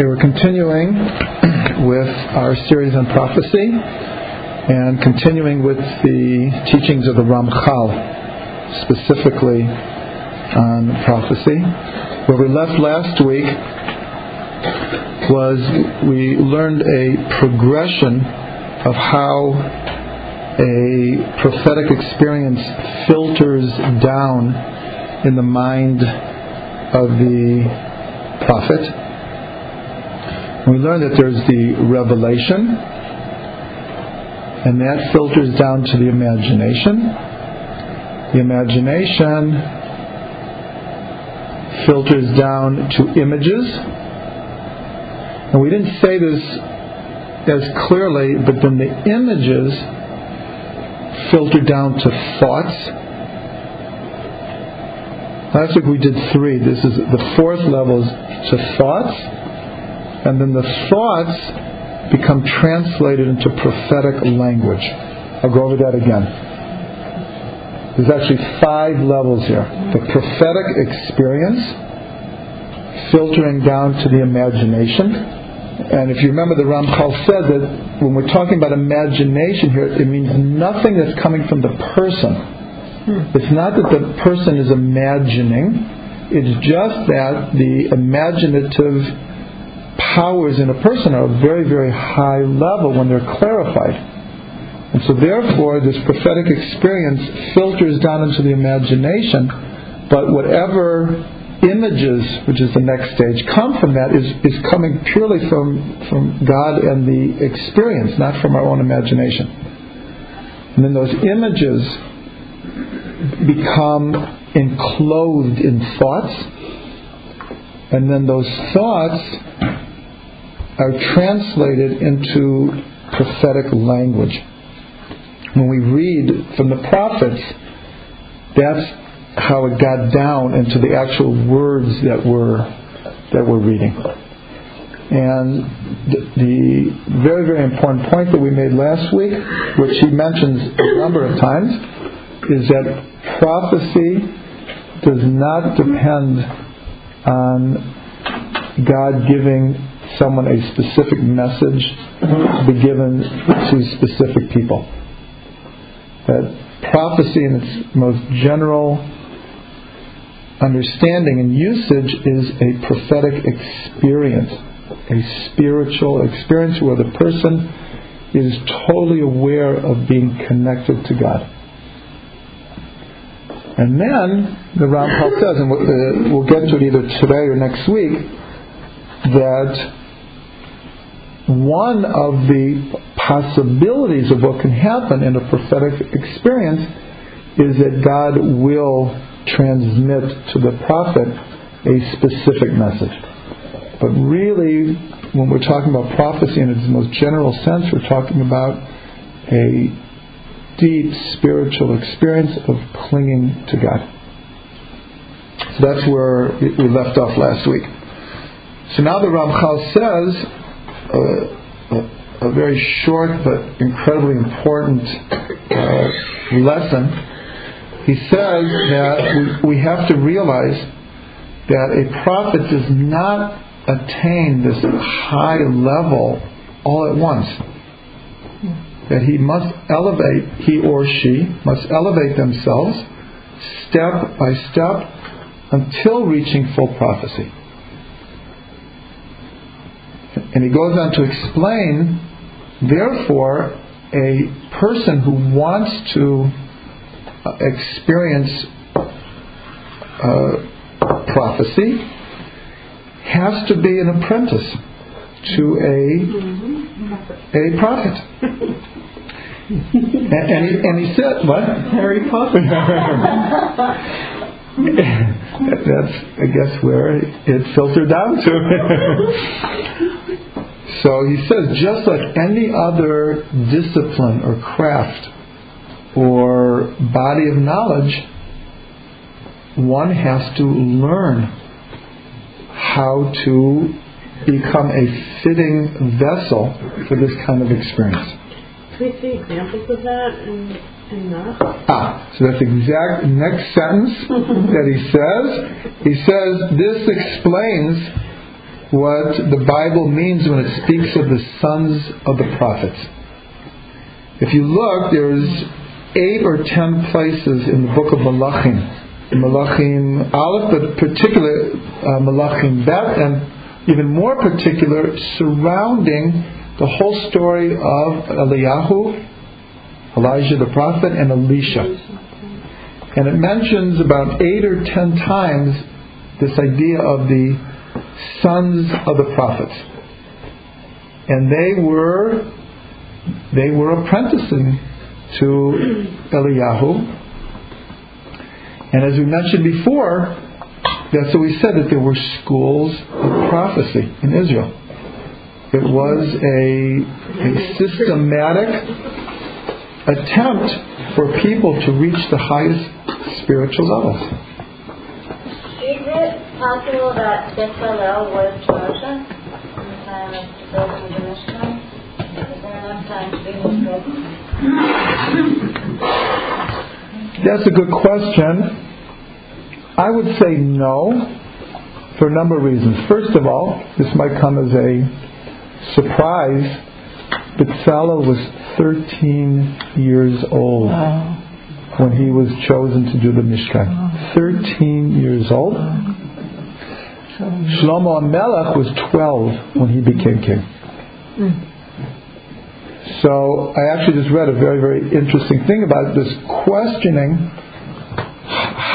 Okay, we're continuing with our series on prophecy and continuing with the teachings of the Ramchal, specifically on prophecy. Where we left last week was we learned a progression of how a prophetic experience filters down in the mind of the prophet. We learn that there's the revelation, and that filters down to the imagination. The imagination filters down to images. And we didn't say this as clearly, but then the images filter down to thoughts. Last week we did three. This is the fourth level is to thoughts and then the thoughts become translated into prophetic language. I'll go over that again. There's actually five levels here. The prophetic experience, filtering down to the imagination. And if you remember, the Ramchal said that when we're talking about imagination here, it means nothing that's coming from the person. Hmm. It's not that the person is imagining, it's just that the imaginative powers in a person are a very, very high level when they're clarified. And so, therefore, this prophetic experience filters down into the imagination, but whatever images, which is the next stage, come from that is, is coming purely from, from God and the experience, not from our own imagination. And then those images become enclosed in thoughts, and then those thoughts are translated into prophetic language. When we read from the prophets, that's how it got down into the actual words that we're that we're reading. And the, the very, very important point that we made last week, which he mentions a number of times, is that prophecy does not depend on God giving someone a specific message to be given to specific people. That prophecy in its most general understanding and usage is a prophetic experience, a spiritual experience where the person is totally aware of being connected to God. And then the Ramchal says, and uh, we'll get to it either today or next week, that one of the possibilities of what can happen in a prophetic experience is that God will transmit to the prophet a specific message. But really, when we're talking about prophecy in its most general sense, we're talking about a deep spiritual experience of clinging to God. So that's where we left off last week. So now the Ramchal says a, a, very short but incredibly important uh, lesson. He says that we, we have to realize that a prophet does not attain this high level all at once. That he must elevate, he or she must elevate themselves step by step until reaching full prophecy. And he goes on to explain, therefore, a person who wants to uh, experience uh, prophecy has to be an apprentice to a a prophet. and, and, he, and he said, what? Harry Potter. That's, I guess, where it filtered down to. So he says, just like any other discipline or craft or body of knowledge, one has to learn how to become a fitting vessel for this kind of experience. Can we see examples of that in, in that? Ah, so that's the exact next sentence that he says. He says, this explains what the Bible means when it speaks of the sons of the prophets. If you look, there's eight or ten places in the book of Malachim. Malachim Aleph, but particular uh, Malachim Bet, and even more particular, surrounding the whole story of Eliyahu, Elijah the prophet, and Elisha. And it mentions about eight or ten times this idea of the sons of the prophets. And they were they were apprenticing to Eliyahu. And as we mentioned before, that's what we said that there were schools of prophecy in Israel. It was a, a systematic attempt for people to reach the highest spiritual levels. Is it possible that Bezalel was Moshe in the time of the building of the Mishkan? Is there enough time to be his That's a good question. I would say no for a number of reasons. First of all, this might come as a surprise. Bezalel was 13 years old when he was chosen to do the Mishkan. 13 years old. Shlomo Melech was 12 when he became king. So I actually just read a very, very interesting thing about this questioning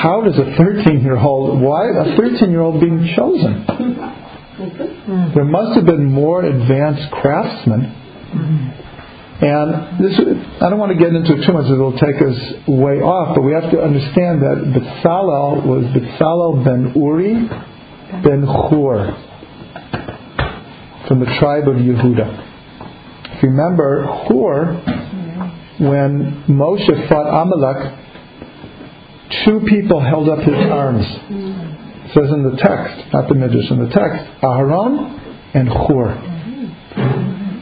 how does a 13 year old, why a 13 year old being chosen? There must have been more advanced craftsmen. And this, I don't want to get into it too much, it'll take us way off, but we have to understand that Bezalel was Bezalel ben Uri ben Hur from the tribe of Yehuda. If you remember, Hur, when Moshe fought Amalek, two people held up his arms. It says in the text, not the midrash, in the text, Aharon and Hur.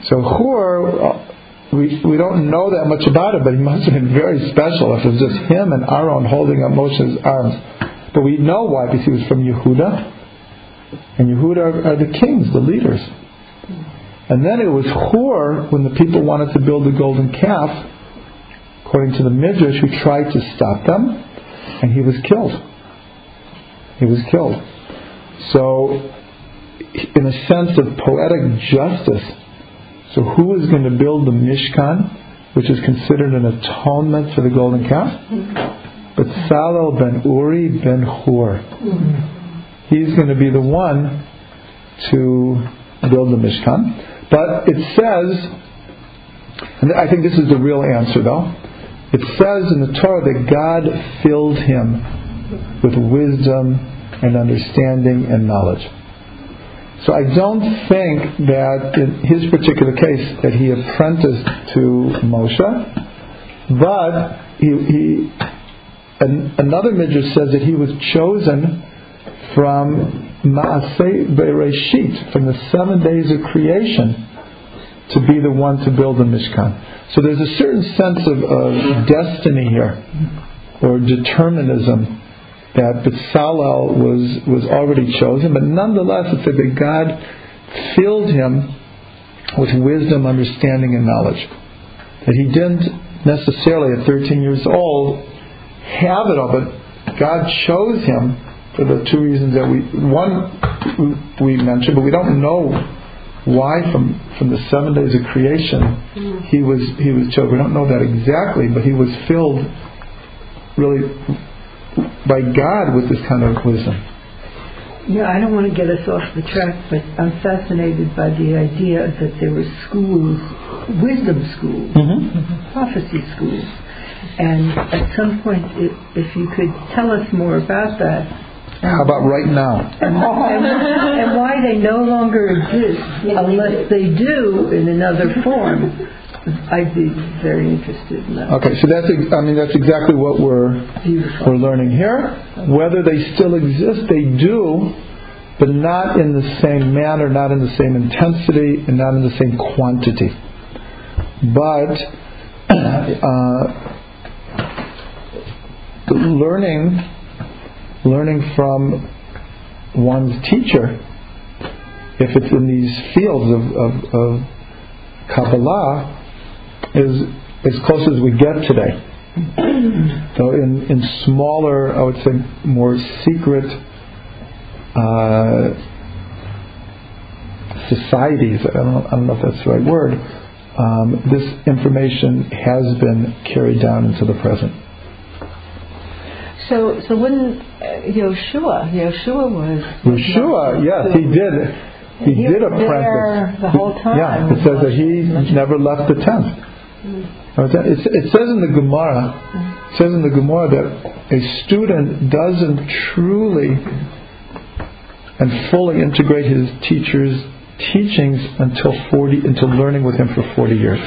So Hur, uh, we, we don't know that much about it, but he must have been very special if it was just him and Aaron holding up Moshe's arms. But we know why, because he was from Yehuda, and Yehuda are, are the kings, the leaders. And then it was Hur, when the people wanted to build the golden calf, according to the Midrash, who tried to stop them, and he was killed. He was killed. So, in a sense of poetic justice, so who is going to build the Mishkan, which is considered an atonement for the golden calf? Mm-hmm. But Salel ben Uri ben Hur. Mm-hmm. He's going to be the one to build the Mishkan. But it says, and I think this is the real answer though, it says in the Torah that God filled him with wisdom and understanding and knowledge. So I don't think that in his particular case that he apprenticed to Moshe, but he, he an, another midrash says that he was chosen from Maaseh Bereshit, from the seven days of creation, to be the one to build the Mishkan. So there's a certain sense of, of destiny here, or determinism, that Bezalel was, was already chosen, but nonetheless it said that God filled him with wisdom, understanding, and knowledge. That he didn't necessarily, at 13 years old, have it all, but God chose him for the two reasons that we one we mentioned, but we don't know why from from the seven days of creation mm. he was he was chosen. We don't know that exactly, but he was filled really by God with this kind of wisdom. Yeah, I don't want to get us off the track, but I'm fascinated by the idea that there were schools, wisdom schools, mm-hmm. prophecy schools. And at some point, if, if you could tell us more about that, How about right now? and, why they no longer exist, unless they do in another form, I'd be very interested in that. Okay, so that's I mean that's exactly what we're Beautiful. we're learning here. Whether they still exist, they do, but not in the same manner, not in the same intensity, and not in the same quantity. But uh, learning, learning from one's teacher if it's in these fields of, of, of Kabbalah, is as close as we get today. So in, in smaller, I would say more secret uh, societies, I don't, I don't know if that's the right word, um, this information has been carried down into the present. So, so when uh, Yoshua, Yoshua was Yeshua, yes, he did. He, He did was apprentice. the whole time. Yeah, it says that he never left the tent. It, it says in the Gemara, it says in the Gemara that a student doesn't truly and fully integrate his teacher's teachings until 40, until learning with him for 40 years.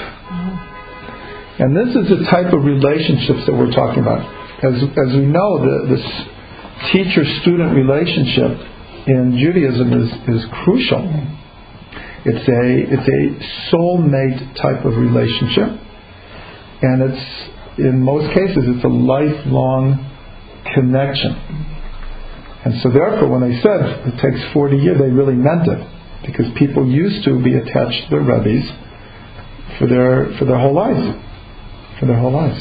And this is the type of relationships that we're talking about. As, as we know, the, the teacher-student relationship in Judaism is, is crucial. It's a, it's a soulmate type of relationship. And it's, in most cases, it's a lifelong connection. And so therefore, when they said it takes 40 years, they really meant it. Because people used to be attached to their rabbis for their, for their whole lives. For their whole lives.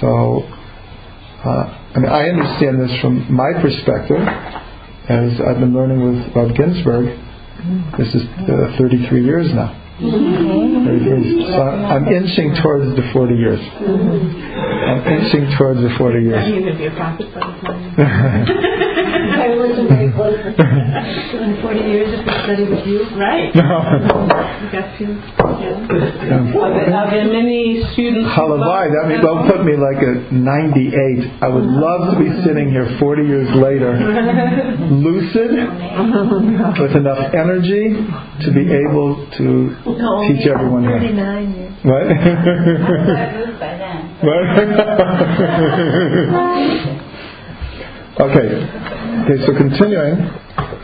So, uh, I mean, I understand this from my perspective, as I've been learning with Rav Ginsburgh. This is uh, 33 years now. 33. So I'm inching towards the 40 years. I'm inching towards the 40 Are years. in 40 years if we study with you. right. You got to. Yeah. Are there many students? who Halavai, that means they'll put me like a 98. I would love to be sitting here 40 years later, lucid, with enough energy to be able to teach everyone here. 39 years. Right? I've moved by then. right? okay. Okay, so continuing.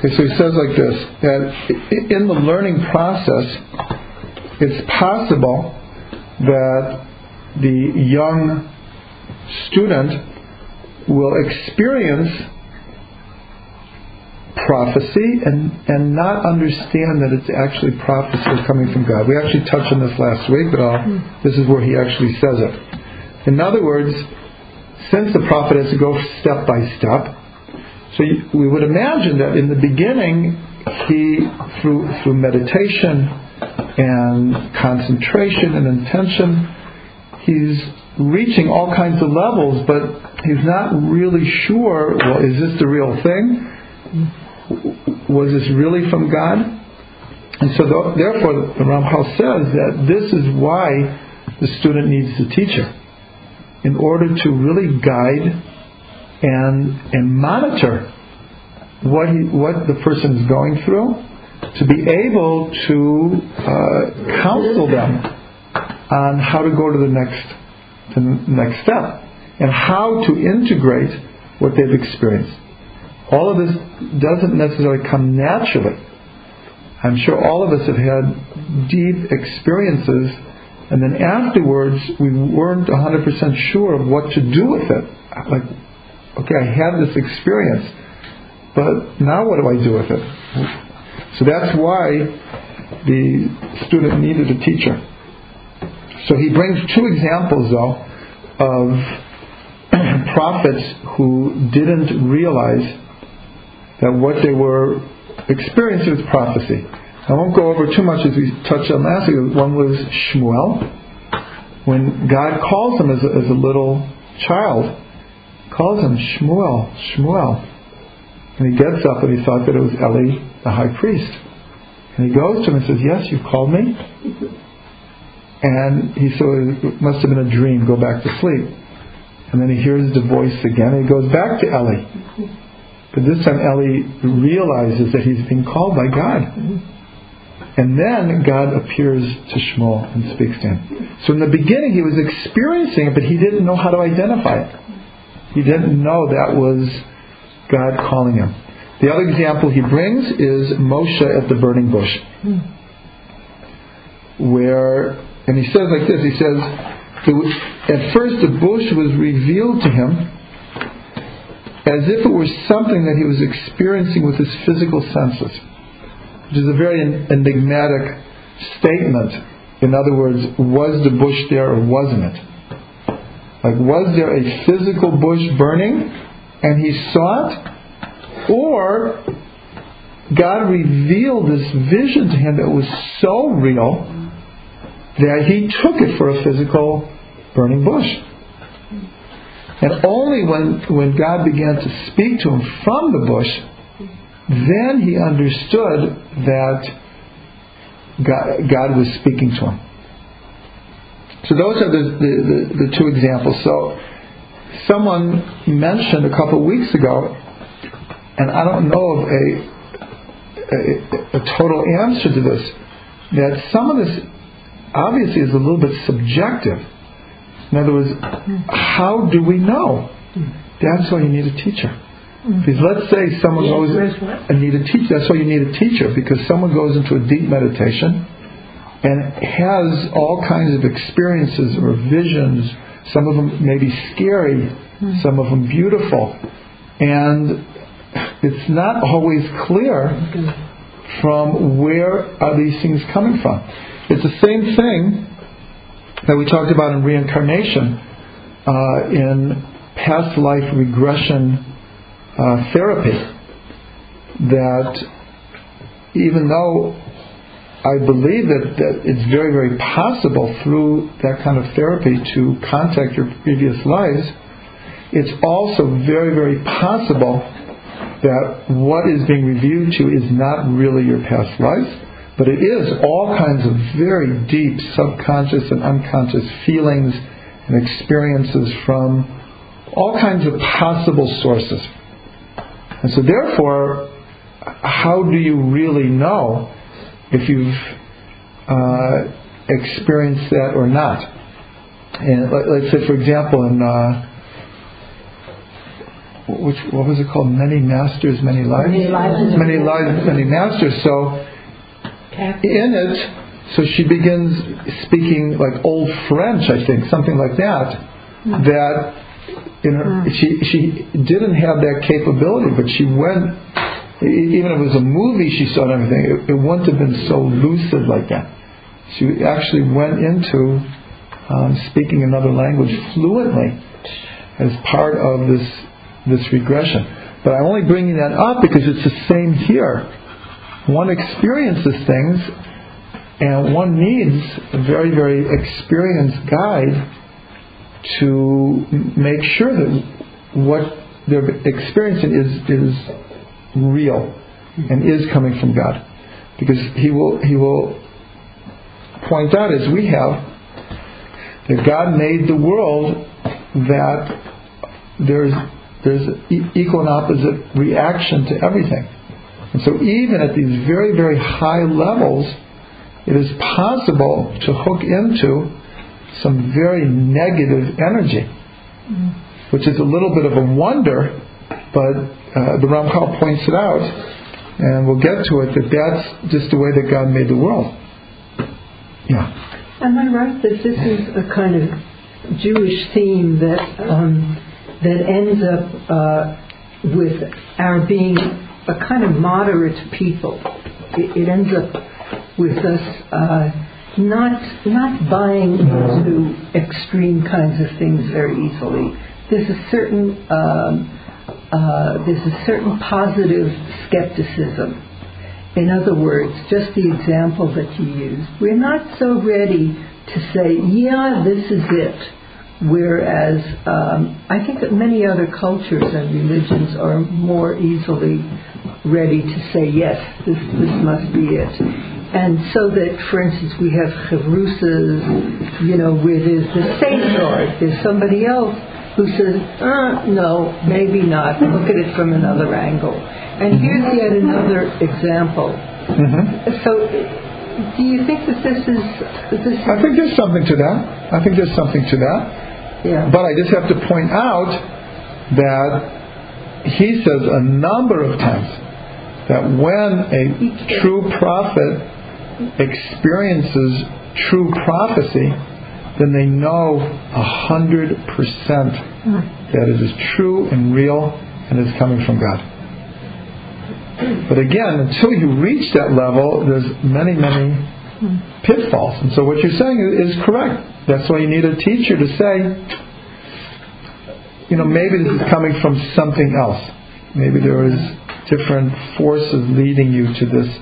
So he says like this that in the learning process, it's possible that the young student will experience prophecy and, and not understand that it's actually prophecy coming from God. We actually touched on this last week, but I'll, this is where he actually says it. In other words, since the prophet has to go step by step, so we would imagine that in the beginning, he, through, through meditation and concentration and intention, he's reaching all kinds of levels, but he's not really sure, well, is this the real thing? Was this really from God? And so, th- therefore, the Ramchal says that this is why the student needs the teacher in order to really guide and and monitor what he, what the person is going through, to be able to uh, counsel them on how to go to the next the next step and how to integrate what they've experienced. All of this doesn't necessarily come naturally. I'm sure all of us have had deep experiences, and then afterwards we weren't 100% sure of what to do with it. Like, okay, I had this experience, but now what do I do with it? So that's why the student needed a teacher. So he brings two examples, though, of prophets who didn't realize that what they were experiencing was prophecy. I won't go over too much as we touched on last week. One was Shmuel. When God calls him as a, as a little child, calls him Shmuel, Shmuel. And he gets up and he thought that it was Eli, the high priest. And he goes to him and says, Yes, you called me? And he said, It must have been a dream, go back to sleep. And then he hears the voice again and he goes back to Eli. But this time Eli realizes that he's being called by God. And then God appears to Shmuel and speaks to him. So in the beginning he was experiencing it, but he didn't know how to identify it. He didn't know that was God calling him. The other example he brings is Moshe at the burning bush. Where, and he says like this, he says, at first the bush was revealed to him as if it were something that he was experiencing with his physical senses. which is a very enigmatic statement. In other words, was the bush there or wasn't it? Like, was there a physical bush burning and he saw it? Or God revealed this vision to him that was so real that he took it for a physical burning bush. And only when, when God began to speak to him from the bush, then he understood that God, God was speaking to him. So those are the, the, the, the two examples. So someone mentioned a couple of weeks ago, and I don't know of a, a, a total answer to this, that some of this obviously is a little bit subjective. In other words, how do we know? That's why you need a teacher. Because let's say someone goes and need a teacher. That's why you need a teacher because someone goes into a deep meditation and has all kinds of experiences or visions. Some of them may be scary, some of them beautiful, and it's not always clear from where are these things coming from. It's the same thing that we talked about in reincarnation, uh, in past life regression uh, therapy. That even though I believe that, that it's very, very possible through that kind of therapy to contact your previous lives, it's also very, very possible that what is being reviewed to is not really your past life, but it is all kinds of very deep subconscious and unconscious feelings and experiences from all kinds of possible sources. And so, therefore, how do you really know if you've uh, experienced that or not? And let, us say, for example, in uh, which what was it called? Many masters, many lives. Many lives, many lives, many masters. So, in it, so she begins speaking like old French, I think, something like that. That in her, she she didn't have that capability, but she went. Even if it was a movie she saw and everything, it, it wouldn't have been so lucid like that. She actually went into um, speaking another language fluently as part of this this regression. But I'm only bringing that up because it's the same here. One experiences things, and one needs a very, very experienced guide to make sure that what they're experiencing is is real and is coming from God, because He will He will point out as we have that God made the world that there's there's equal and opposite reaction to everything. And so even at these very, very high levels, it is possible to hook into some very negative energy, mm. which is a little bit of a wonder, but uh, the Ramchal points it out, and we'll get to it, that that's just the way that God made the world. Yeah. Am I right that this is a kind of Jewish theme that um, that ends up uh, with our being a kind of moderate people? It, it ends up with us. Uh, not not buying into extreme kinds of things very easily. There's a certain um, uh, there's a certain positive skepticism. In other words, just the example that you used, we're not so ready to say, yeah, this is it. Whereas um, I think that many other cultures and religions are more easily ready to say, yes, this, this must be it and so that, for instance, we have chevrusas, you know, where there's the safeguard. There's somebody else who says, uh, no, maybe not. Look at it from another angle. And here's yet another example. Mm-hmm. So, do you think that this is, this is? I think there's something to that. I think there's something to that. Yeah. But I just have to point out that he says a number of times that when a true prophet experiences true prophecy, then they know a hundred percent that it is true and real and is coming from God. But again, until you reach that level, there's many, many pitfalls. And so what you're saying is, is correct. That's why you need a teacher to say, you know, maybe this is coming from something else. Maybe there is different forces leading you to this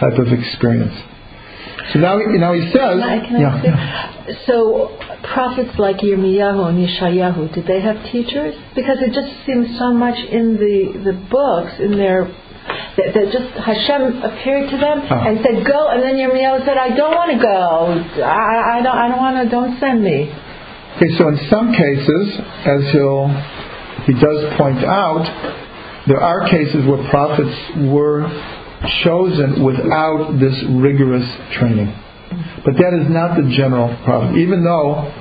type of experience. So now, now he says, Can I, can I yeah, yeah. So prophets like Yirmiyahu and Yeshayahu, did they have teachers? Because it just seems so much in the, the books, in their that, that just Hashem appeared to them Ah. and said go, and then Yirmiyahu said, I don't want to go. I, I don't I don't want to. Don't send me. Okay, so in some cases, as he'll he does point out, there are cases where prophets were chosen without this rigorous training. But that is not the general problem. Even though,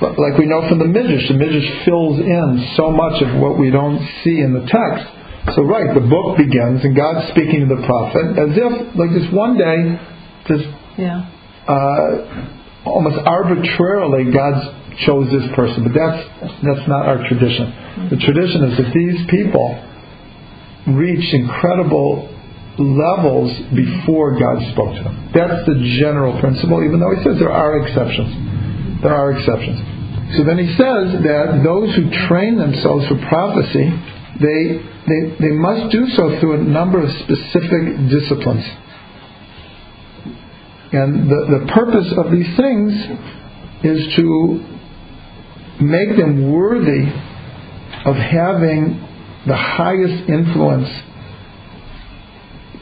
like we know from the Midrash, the Midrash fills in so much of what we don't see in the text. So right, the book begins and God's speaking to the prophet as if, like this one day, just Yeah. uh, almost arbitrarily God chose this person, but that's that's not our tradition. The tradition is that these people reached incredible levels before God spoke to them. That's the general principle, even though he says there are exceptions. There are exceptions. So then he says that those who train themselves for prophecy, they they, they must do so through a number of specific disciplines. And the, the purpose of these things is to make them worthy of having the highest influence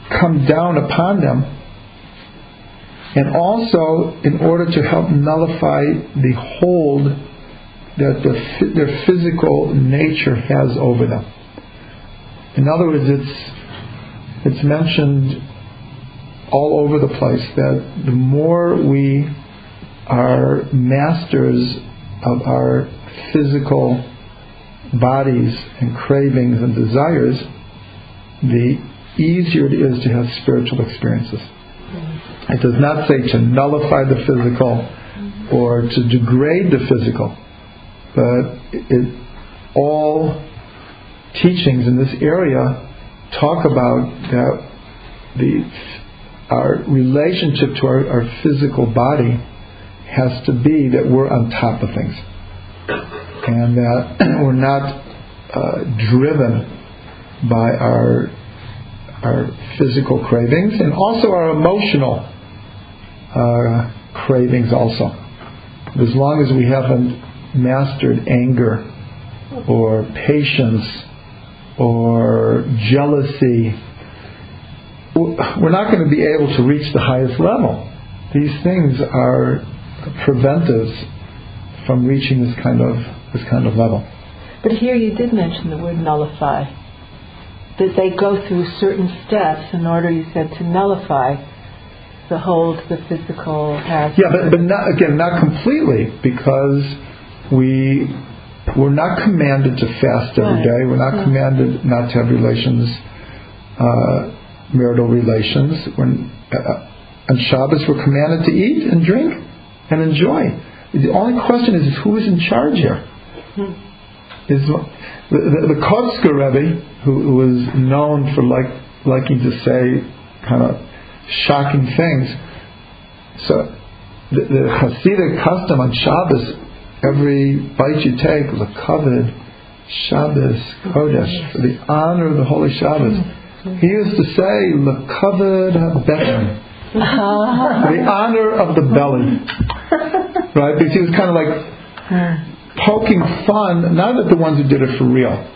come down upon them, and also in order to help nullify the hold that the, their physical nature has over them. In other words, it's it's mentioned all over the place that the more we are masters of our physical bodies and cravings and desires, the easier it is to have spiritual experiences. It does not say to nullify the physical or to degrade the physical, but it, all teachings in this area talk about that the our relationship to our, our physical body has to be that we're on top of things and that we're not uh, driven by our our physical cravings and also our emotional uh, cravings also. As long as we haven't mastered anger or patience or jealousy, we're not going to be able to reach the highest level. These things are preventives from reaching this kind of this kind of level. But here you did mention the word nullify. That they go through certain steps in order, you said, to nullify the hold the physical has. Yeah, but, but not, again, not completely, because we we're not commanded to fast every day. We're not commanded not to have relations, uh, marital relations. When uh, on Shabbos, we're commanded to eat and drink and enjoy. The only question is, is who is in charge here? Is the, the, the Rebbe, who, who was known for like liking to say kind of shocking things. So the, the Hasidic custom on Shabbos, every bite you take is a coveted Shabbos Kodesh for the honor of the Holy Shabbos. He used to say, "Lekaved habeten," for the honor of the belly, right? Because he was kind of like poking fun, not at the ones who did it for real,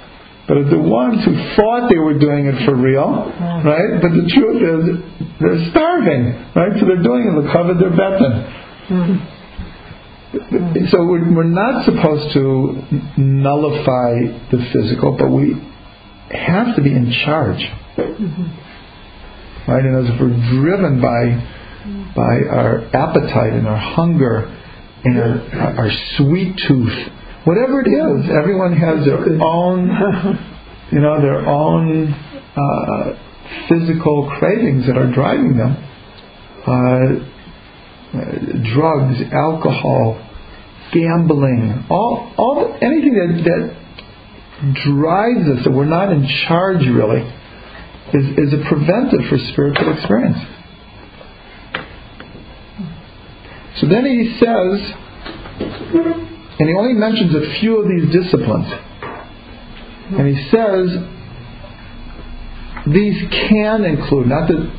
but at the ones who thought they were doing it for real, right? But the truth is, they're starving, right? So they're doing it to cover their beten. Hmm. So we're, we're not supposed to nullify the physical, but we have to be in charge, mm-hmm. right? And as if we're driven by by our appetite and our hunger and our, our sweet tooth, whatever it is, everyone has their own, you know, their own uh, physical cravings that are driving them. Uh, drugs, alcohol, gambling, all, all anything that, that drives us that we're not in charge really is, is a preventive for spiritual experience. So then he says, and he only mentions a few of these disciplines. And he says, these can include, not that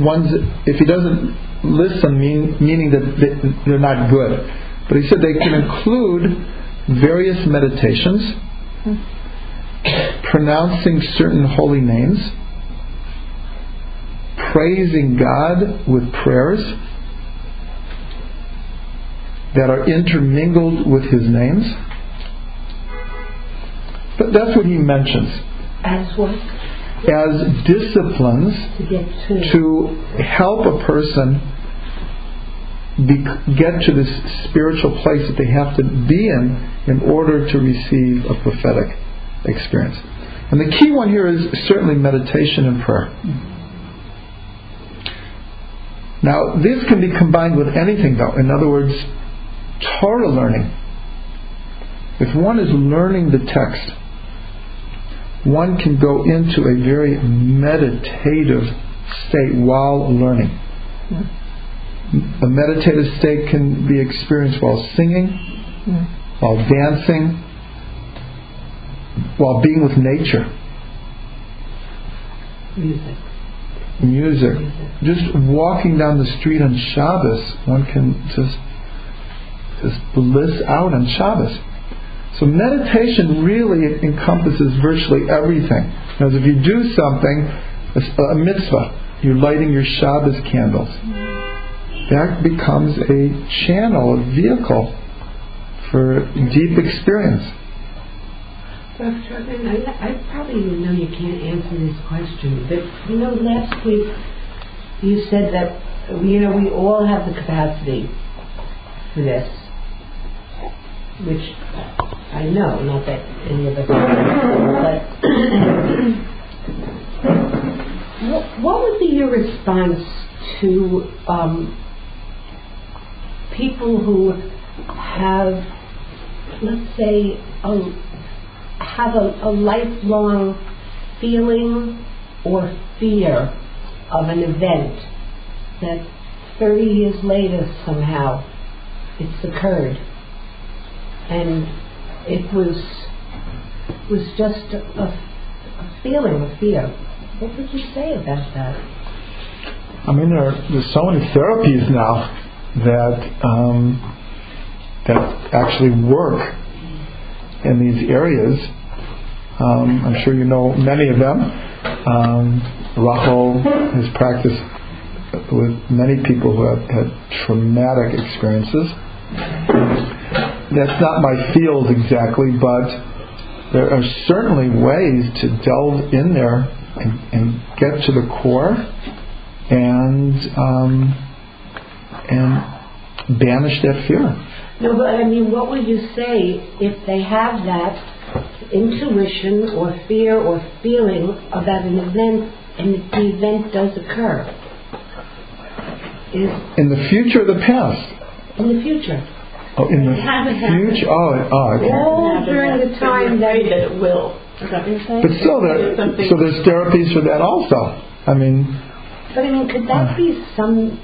ones, if he doesn't list them, mean, meaning that they- they're not good, but he said they can include various meditations, pronouncing certain holy names, praising God with prayers that are intermingled with his names. But that's what he mentions As what? as disciplines To get to. to help a person be, get to this spiritual place that they have to be in in order to receive a prophetic experience. And the key one here is certainly meditation and prayer. Now, this can be combined with anything, though. In other words, Torah learning. If one is learning the text, one can go into a very meditative state while learning. A meditative state can be experienced while singing, while dancing, while being with nature, Music. music. Just walking down the street on Shabbos, one can just just bliss out on Shabbos. So meditation really encompasses virtually everything. Because if you do something, a mitzvah, you're lighting your Shabbos candles. That becomes a channel, a vehicle for deep experience. I, I probably know you can't answer this question, but you know, last week you said that you know we all have the capacity for this, which I know, not that any of us, but what, what would be your response to um, people who have, let's say, a have a, a lifelong feeling or fear of an event that 30 years later somehow it's occurred and it was was just a, a feeling of fear. What would you say about that? I mean, there are, there's so many therapies now that um, that actually work in these areas. Um, I'm sure you know many of them. Um, Rachel has practiced with many people who have had traumatic experiences. That's not my field exactly, but there are certainly ways to delve in there and, and get to the core and um, and banish that fear. No, but I mean, what would you say if they have that intuition or fear or feeling about an event and the event does occur? Is In the future or the past? in the future. Oh, in the Haven't future? Oh, oh okay. All during the time that that it will. Is that what you're saying? But still, there, so there's therapies for that also. I mean, But I mean, could that uh, be some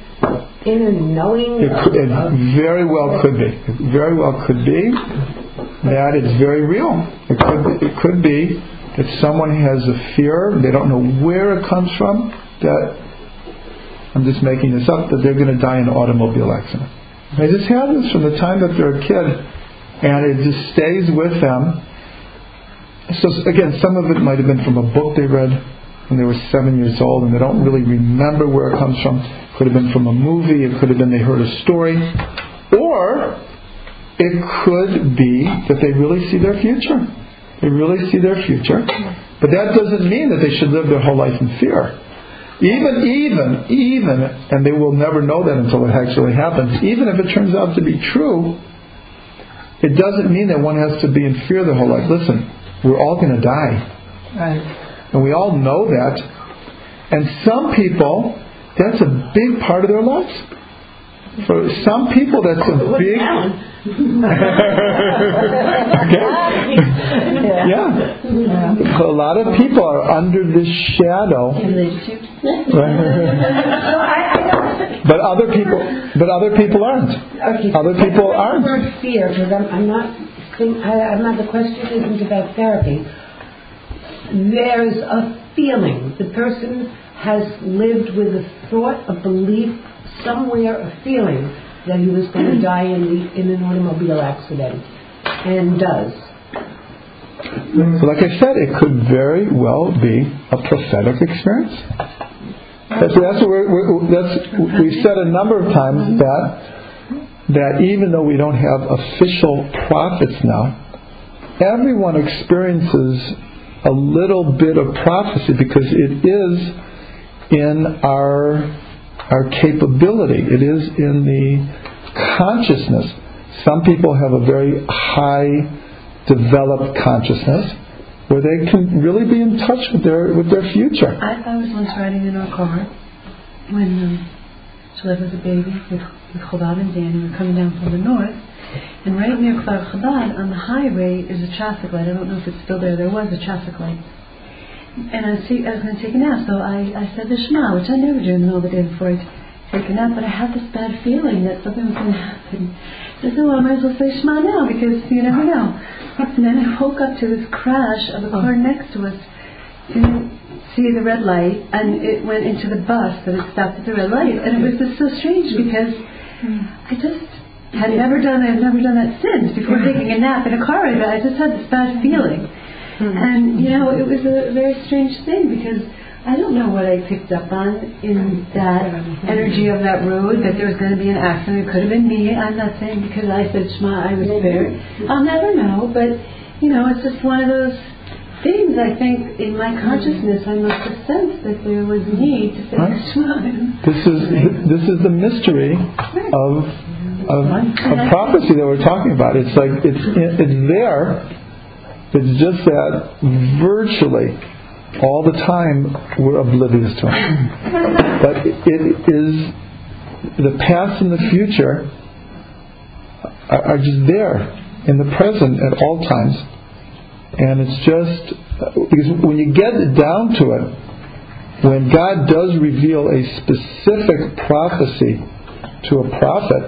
inner knowing? it, could, it very well could be. It very well could be that it's very real. It could it could be that someone has a fear, they don't know where it comes from, that I'm just making this up, that they're going to die in an automobile accident. They just have this from the time that they're a kid, and it just stays with them. So again, some of it might have been from a book they read when they were seven years old, and they don't really remember where it comes from. It Could have been from a movie. It could have been they heard a story, or it could be that they really see their future. They really see their future, but that doesn't mean that they should live their whole life in fear. Even, even, even, and they will never know that until it actually happens. Even if it turns out to be true, it doesn't mean that one has to be in fear the whole life. Listen, we're all going to die. Right. And we all know that. And some people, that's a big part of their lives. For some people, that's a big. okay. Yeah. A lot of people are under this shadow. but other people, but other people aren't. Okay. Other people aren't. word fear, because I'm, I'm not. I'm not. The question isn't about therapy. There's a feeling. The person has lived with a thought, a belief, somewhere, a feeling that he was going to die in the in an automobile accident, and does. So like I said, it could very well be a prophetic experience. That's, that's what we're, we're, that's, we've said a number of times mm-hmm. that that even though we don't have official prophets now, everyone experiences a little bit of prophecy because it is in our our capability. It is in the consciousness. Some people have a very high developed consciousness where they can really be in touch with their with their future. I, I was once riding in our car when um, Shalev was a baby with, with Chabad and Danny. We were coming down from the north. And right near Kfar Chabad, on the highway, is a traffic light. I don't know if it's still there. There was a traffic light. And I was, see, I was going to take a nap, so I, I said the Shema, which I never do in the middle of the day before I take a nap, but I had this bad feeling that something was going to happen. I said, well, I might as well say Shema now, because you never know. And then I woke up to this crash of a oh. car next to us. Didn't see the red light, and it went into the bus that had stopped at the red light. And it was just so strange hmm. because hmm. I just had never done I've never done that since before taking a nap in a car ride. I just had this bad feeling. Hmm. And you know, it was a very strange thing because I don't know what I picked up on in that hmm. energy of that road that there was going to be an accident. It could have been me. I'm not saying because I said Shema I was spared. I'll never know, but you know, it's just one of those things. I think in my consciousness I must have sensed that there was need to say Right. Shema. This is this is the mystery of of, of prophecy that we're talking about. It's like it's it's there. It's just that virtually all the time we're oblivious to it. But it is the past and the future are, just there in the present at all times, and it's just because when you get down to it, when God does reveal a specific prophecy to a prophet,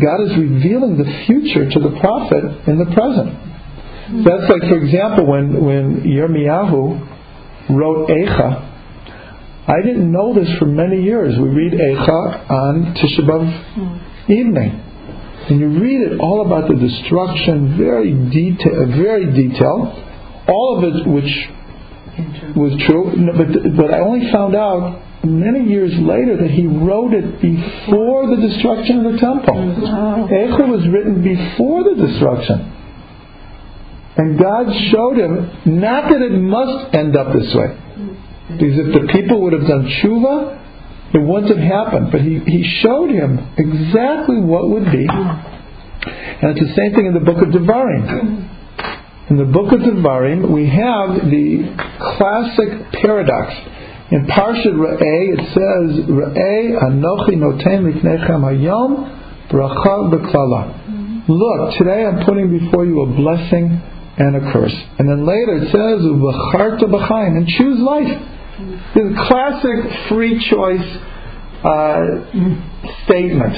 God is revealing the future to the prophet in the present. That's like, for example, when, when Yirmiyahu wrote Eicha, I didn't know this for many years. We read Eicha on Tisha B'Av evening. And you read it all about the destruction, very detail, very detailed. All of it, which was true, but but I only found out many years later that he wrote it before the destruction of the temple. Mm-hmm. Eicha was written before the destruction. And God showed him not that it must end up this way. Because if the people would have done tshuva, it wouldn't have happened. But he, he showed him exactly what would be. And it's the same thing in the book of Devarim. In the book of Devarim, we have the classic paradox. In Parshat Re'eh, it says, Re'eh anochi noten lifnechem hayom bracha. Look, today I'm putting before you a blessing and a curse. And then later it says, V'charta b'chaim, and choose life. The classic free choice uh, statement.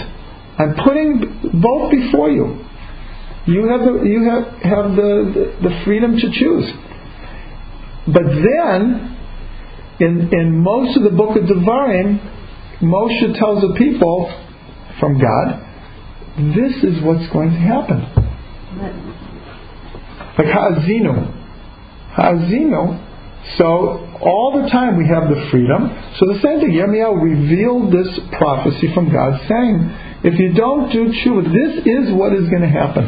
I'm putting both before you. You have the you have have the, the, the freedom to choose. But then, in in most of the book of Devarim, Moshe tells the people from God, this is what's going to happen. Like Ha'azinu. Ha'azinu. So all the time we have the freedom. So the same thing, Yirmiyahu revealed this prophecy from God saying, if you don't do tshuva, this is what is going to happen.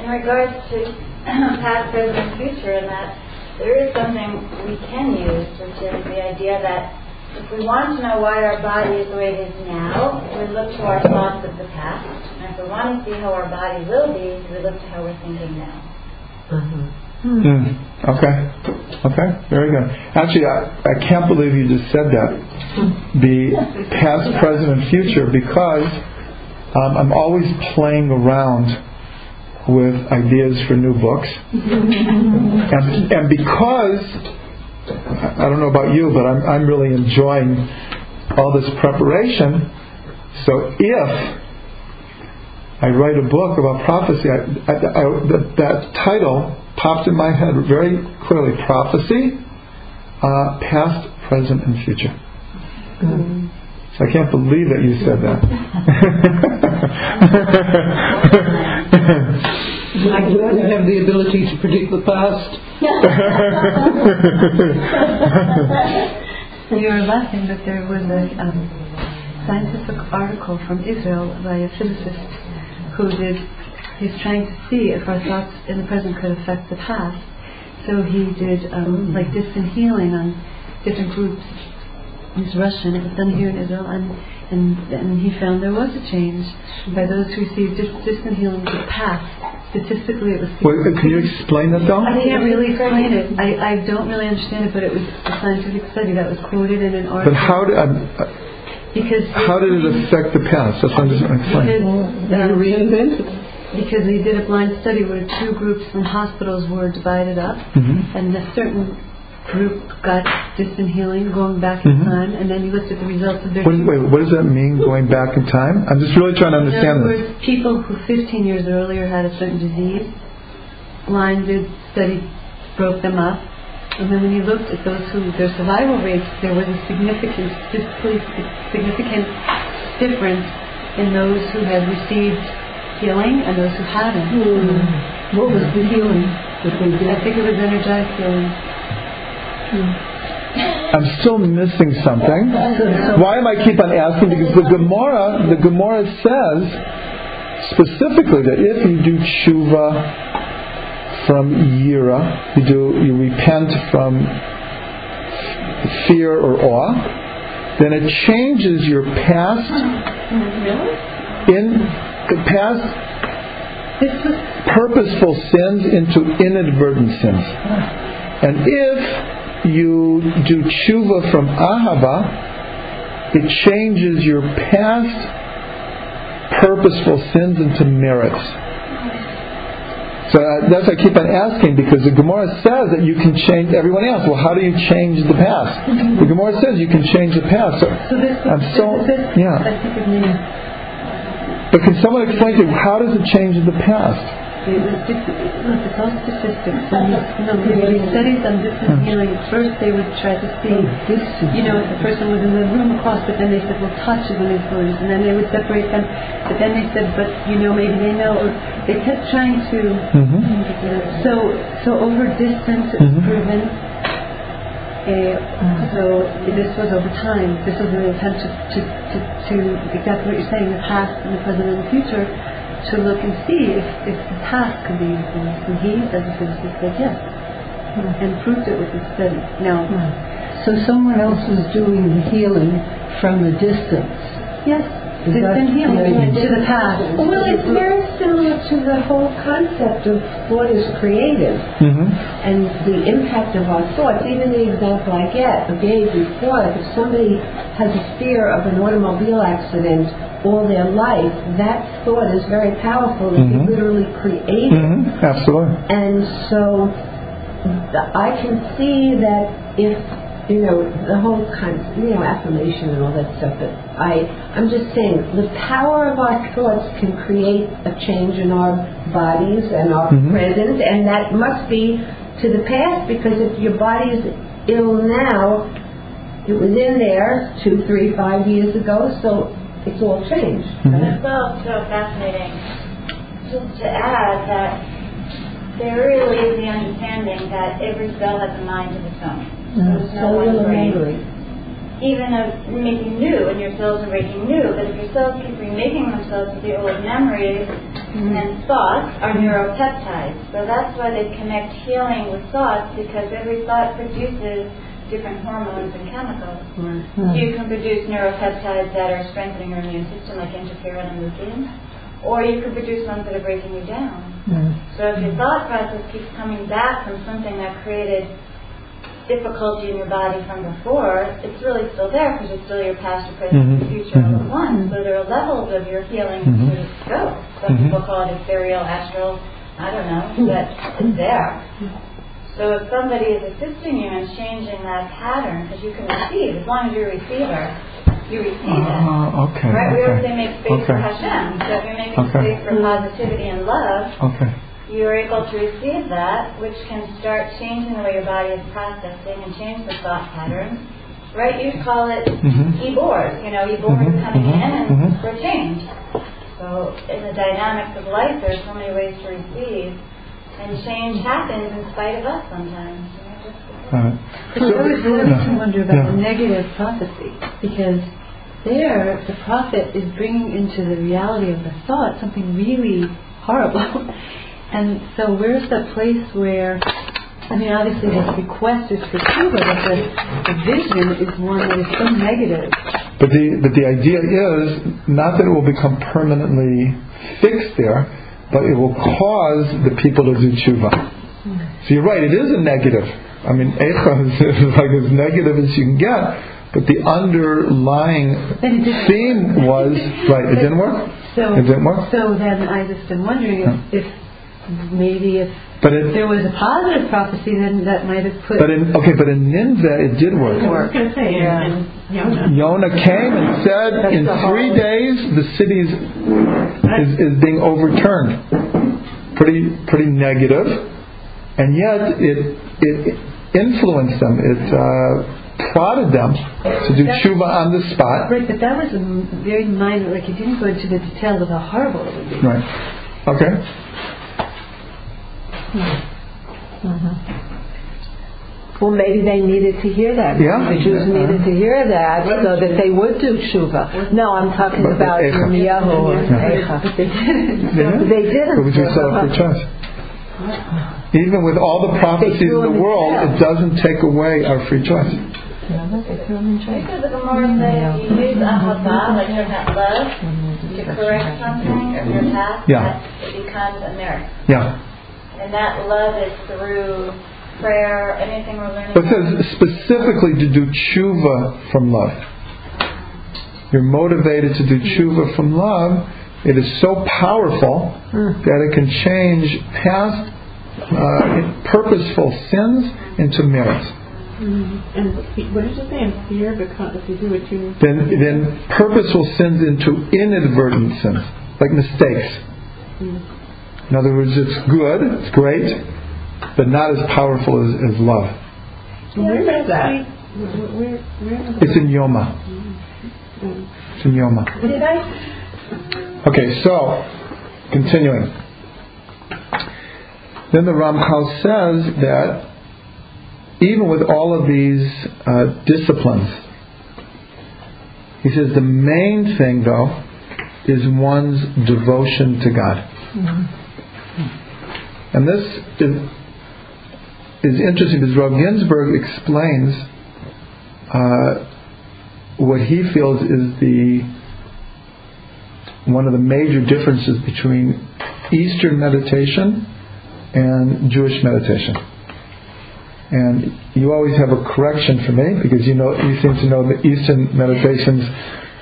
In regards to past, present, future, and that there is something we can use, which is the idea that if we want to know why our body is the way it is now, we look to our thoughts of the past. And if we want to see how our body will be, we look to how we're thinking now. Mm. Okay. Okay. Very good. Actually, I, I can't believe you just said that. The past, present, and future because um, I'm always playing around with ideas for new books, and and because I don't know about you, but I'm I'm really enjoying all this preparation. So if I write a book about prophecy, I, I, I, that, that title popped in my head very clearly: prophecy, uh, past, present, and future. So I can't believe that you said that. I don't have the ability to predict the past. You were laughing that there was a um, scientific article from Israel by a physicist who did, he's trying to see if our thoughts in the present could affect the past. So he did um, like distant healing on different groups. He's Russian, it was done here in Israel, and, and, and he found there was a change by those who received dis- distant healing to the past. Statistically, it was. Wait, can you explain that though? I can't really explain it. I, I don't really understand it, but it was a scientific study that was quoted in an article. But how did um, uh, because how did it affect the past? That's what I'm just because, explaining. um, Reinvent it. because they did a blind study where two groups from hospitals were divided up, Mhm. and a certain group got distant healing going back in Mhm. time, and then you looked at the results of their. What, wait, what does that mean? Going back in time? I'm just really trying to in other understand this. words, people who 15 years earlier had a certain disease, blinded study broke them up. And then when you looked at those who their survival rates, there was a significant, statistically significant difference in those who had received healing and those who hadn't. What was the healing that they I think it was energetic healing. Hmm. I'm still missing something. Why am I keep on asking? Because the Gemara, the Gemara says specifically that if you do tshuva from yira, you do you repent from fear or awe, then it changes your past in the past purposeful sins into inadvertent sins. And if you do tshuva from ahava, it changes your past purposeful sins into merits. So uh, that's why I keep on asking because the Gemara says that you can change everyone else. Well, how do you change the past? The Gemara says you can change the past. So, So this, I'm so this, yeah. I think it means But can someone explain to me how does it change the past? It was just, look, it's all statistics. And you, you know, there were studies on distant healing. At first, they would try to see, you know, if the person was in the room across, but then they said, well, touch is an influence, and then they would separate them. But then they said, but you know, maybe they know. Or they kept trying to. Mm-hmm. So, so over distance, it's Mhm. proven. Uh, so this was over time. This was an attempt to, to, to, to exactly what you're saying, the past and the present and the future, to look and see if, if the past could be influenced. And he, as a physicist, said yes, and proved it with his study. Now, So someone else is doing the healing from a distance. yes, That- healing to the past. Well, it's very similar to the whole concept of what is creative Mm-hmm. and the impact of our thoughts. Even the example I get, I gave before, if somebody has a fear of an automobile accident all their life, that thought is very powerful. It Mhm. literally create it. Mm-hmm. Absolutely. And so I can see that if you know the whole kind of you know affirmation and all that stuff. But I I'm just saying the power of our thoughts can create a change in our bodies and our Mhm. present, and that must be to the past because if your body is ill now, it was in there two, three, five years ago, so it's all changed. And it's also fascinating just to add that there really is the understanding that every cell has a mind of its own. Mm-hmm. So there's no Cellular memory. Even of making new, and your cells are making new, but if your cells keep remaking themselves with the old memories mm-hmm. and thoughts are mm-hmm. neuropeptides. So that's why they connect healing with thoughts because every thought produces different hormones and chemicals. You can produce neuropeptides that are strengthening your immune system, like interferon and lutein, or you could produce ones that are breaking you down. So if your thought process keeps coming back from something that created difficulty in your body from before, it's really still there because it's still your past, your present, Mhm. your future all Mhm. at once. So there are levels of your healing Mhm. to go. Some Mhm. people call it ethereal, astral, I don't know, but it's there. So if somebody is assisting you in changing that pattern, because you can receive, as long as you're a receiver, you receive it. Ah, okay. Right? We always okay. say make space for Hashem. So if you're making Okay. space for positivity and love, Okay. You are able to receive that, which can start changing the way your body is processing and change the thought patterns. Right? You call it Mhm. ibur. You know, ibur Mhm, is coming mhm, in and mhm. for change. So in the dynamics of life, there's so many ways to receive, and change happens in spite of us sometimes. You know, just- All right. So I was I yeah. was wonder about Yeah. the negative prophecy because there the prophet is bringing into the reality of the thought something really horrible, and so where's the place where? I mean, obviously this request is for tshuva, but the, the vision is one that is so negative. But the but the idea is not that it will become permanently fixed there, but it will cause the people to do tshuva. So you're right; it is a negative. I mean, Eicha is, like as negative as you can get. But the underlying theme was right. It didn't work. So, It didn't work. so then I just am wondering if, if maybe if But it there was a positive prophecy, then that might have put but in okay, but in Nineveh it did work. I was going to say, Yeah. and, and Yonah. Yonah came and said, That's in three whole- days the city is, is, is being overturned. Pretty pretty negative, and yet it it influenced them. It uh, prodded them to do tshuva on the spot. Right, but that was a m- very minor, like it didn't go into the details of how horrible it would be. Right. Okay. Well, maybe they needed to hear that. Yeah. The Jews needed to hear that so that they would do tshuva. No, I'm talking But about Eicha. Yirmiyahu and Yeah. Eicha. But they didn't. Yeah. They didn't. But we do still have free choice. Even with all the prophecies threw in the world, it doesn't take away our free choice. Because the Gemara says if you use ahava, like you're love, to correct something of your past, Yeah. that it becomes a merit. Yeah. And that love is through prayer, anything we're learning. But it says specifically to do tshuva from love. You're motivated to do tshuva from love. It is so powerful that it can change past uh, purposeful sins into merits. And fe- what did you say? And fear, because if you do what you. Then, then purposeful sins into inadvertent sins, like mistakes. In other words, it's good, it's great, but not as powerful as, as love. Where is that? Where, where, It's in Yoma. It's in Yoma. Did I? Okay, so continuing. Then the Ramchal says that even with all of these uh, disciplines, he says the main thing though is one's devotion to God. And this is, is interesting because Rav Ginsburgh explains uh, what he feels is the one of the major differences between Eastern meditation and Jewish meditation. And you always have a correction for me because you know you seem to know the Eastern meditations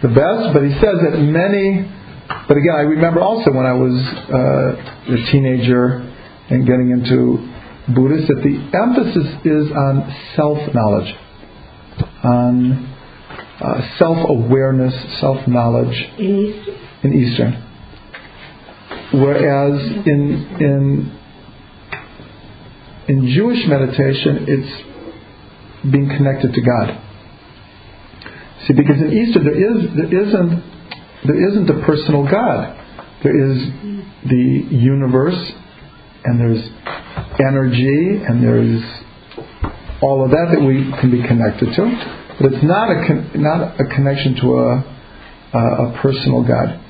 the best. But he says that many. But again, I remember also when I was uh, a teenager and getting into Buddhist that the emphasis is on self knowledge, on uh, self awareness, self knowledge in Eastern. Whereas in in in Jewish meditation, it's being connected to God. See, because in Eastern there is there isn't there isn't a personal God. There is the universe, and there's energy, and there's all of that that we can be connected to. But it's not a con- not a connection to a a, a personal God.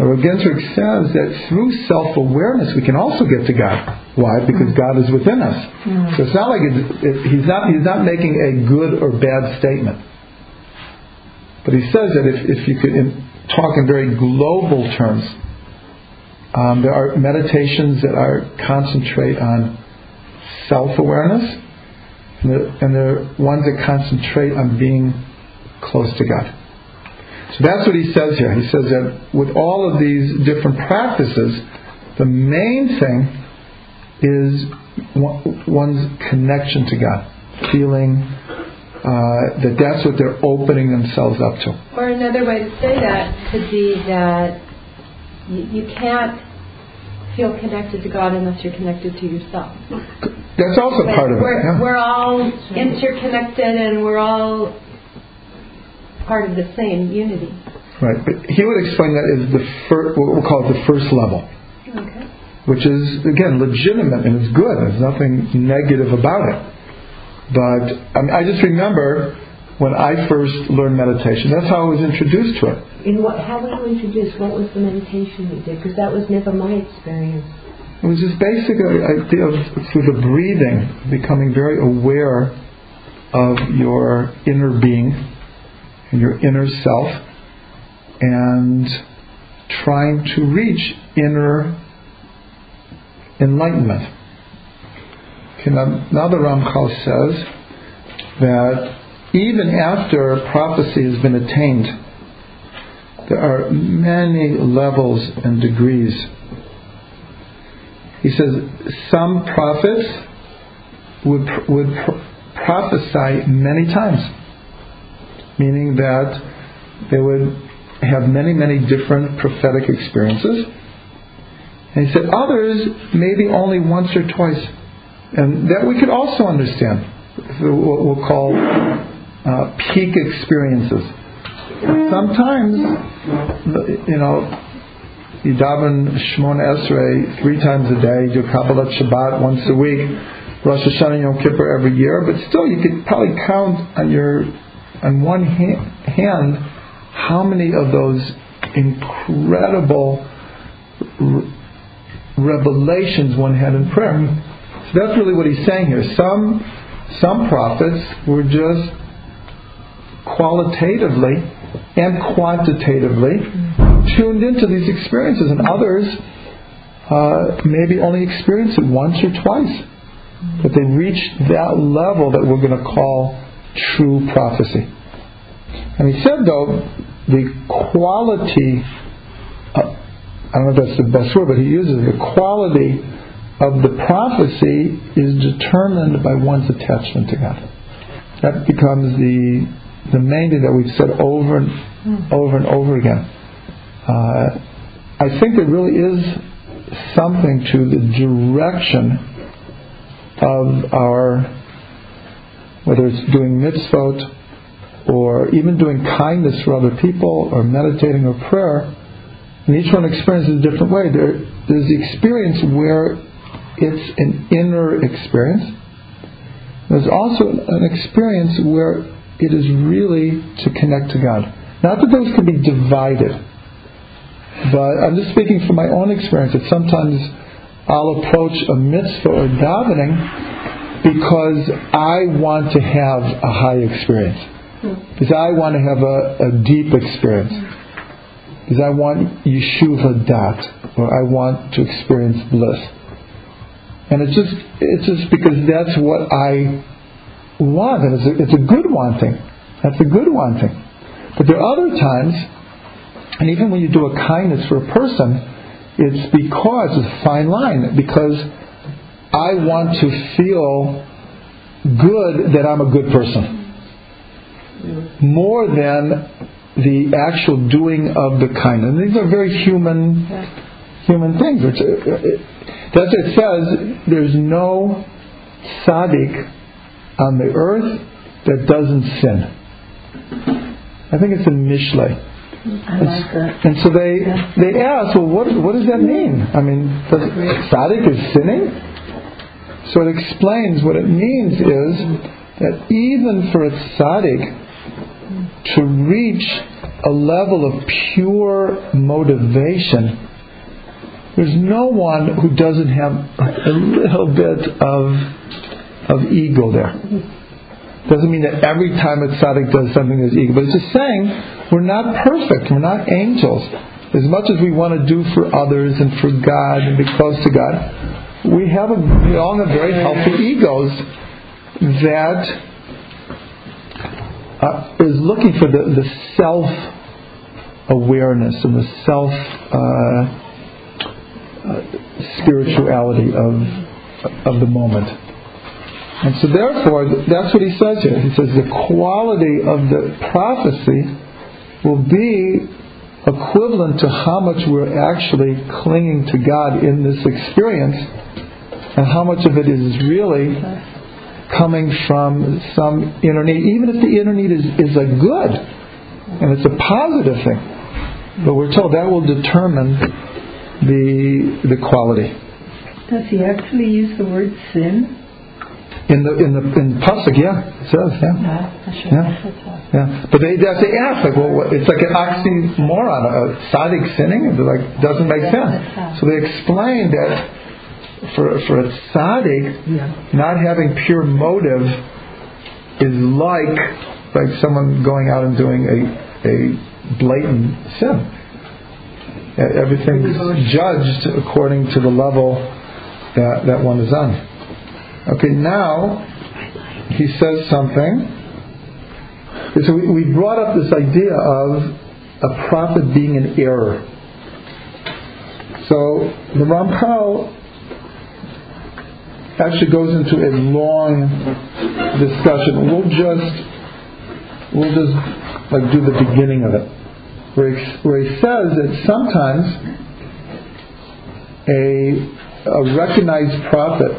Rav says that through self-awareness we can also get to God. Why? Because God is within us. Mm-hmm. So it's not like it's, it, he's not he's not making a good or bad statement. But he says that if, if you could in, talk in very global terms, Um, there are meditations that are concentrate on self-awareness, and there, and there are ones that concentrate on being close to God. So that's what he says here. He says that with all of these different practices, the main thing is one's connection to God, feeling uh, that that's what they're opening themselves up to. Or another way to say that could be that you, you can't feel connected to God unless you're connected to yourself. That's also part of it. we're, yeah. we're all interconnected and we're all part of the same unity. Right, but he would explain that as the first, what we'll call it the first level, Okay. which is again legitimate and it's good. There's nothing negative about it. But I, mean, I just remember when I first learned meditation. That's how I was introduced to it. In what, how were you introduced? What was the meditation you did? Because that was never my experience. It was just basic idea of through the breathing, becoming very aware of your inner being and your inner self, and trying to reach inner enlightenment. Okay, now, now the Ramchal says that even after prophecy has been attained, there are many levels and degrees. He says some prophets would would pr- prophesy many times, meaning that they would have many many different prophetic experiences. And he said others maybe only once or twice, and that we could also understand. What we'll call uh, peak experiences. Sometimes, you know, you daven Shemona Esrei three times a day, do Kabbalat Shabbat once a week, Rosh Hashanah Yom Kippur every year, but still you could probably count on your on one ha- hand how many of those incredible revelations one had in prayer. That's really what he's saying here. Some some prophets were just qualitatively and quantitatively tuned into these experiences, and others uh, maybe only experienced it once or twice. But they reached that level that we're going to call true prophecy. And he said, though, the quality, uh, I don't know if that's the best word, but he uses the quality of the prophecy is determined by one's attachment to God. That becomes the the main thing that we've said over and over and over again. Uh, I think there really is something to the direction of our, whether it's doing mitzvot or even doing kindness for other people or meditating or prayer, and each one experiences a different way. There, there's the experience where it's an inner experience. There's also an experience where it is really to connect to God. Not that those can be divided, but I'm just speaking from my own experience that sometimes I'll approach a mitzvah or davening because I want to have a high experience. Because I want to have a, a deep experience. Because I want yishuv hada'at, or I want to experience bliss. And it's just it's just because that's what I want, and it's a, it's a good wanting. That's a good wanting. But there are other times, and even when you do a kindness for a person, it's because it's a fine line because I want to feel good that I'm a good person more than the actual doing of the kindness. And these are very human, human things. Which, that's what it says. There's no tzaddik on the earth that doesn't sin. I think it's in Mishlei. I like that. And so they they ask, well, what what does that mean? I mean, does tzaddik is sinning? So it explains what it means is that even for a tzaddik to reach a level of pure motivation, there's no one who doesn't have a little bit of of ego there. Doesn't mean that every time a tzaddik does something there's ego, but it's just saying we're not perfect, we're not angels. as much as we want to do for others and for God and be close to God, we have a, we all have very healthy egos that uh, is looking for the, the self awareness and the self uh, spirituality of of the moment. And so, therefore, that's what he says here. He says the quality of the prophecy will be equivalent to how much we're actually clinging to God in this experience, and how much of it is really coming from some inner need, even if the inner need is, is a good and it's a positive thing. But we're told that will determine the the quality. Does he actually use the word sin? In the in the in pasuk, yeah, it says, yeah, yeah, yeah. But they they they ask like, well, it's like an oxymoron, a tzaddik sinning. They're like doesn't make sense. So they explain that for for a tzaddik, not having pure motive is like like someone going out and doing a a blatant sin. Everything's judged according to the level that that one is on. Okay, now he says something. So we, we brought up this idea of a prophet being an error. So the Ramchal actually goes into a long discussion. We'll just we'll just like do the beginning of it, where he, where he says that sometimes a a recognized prophet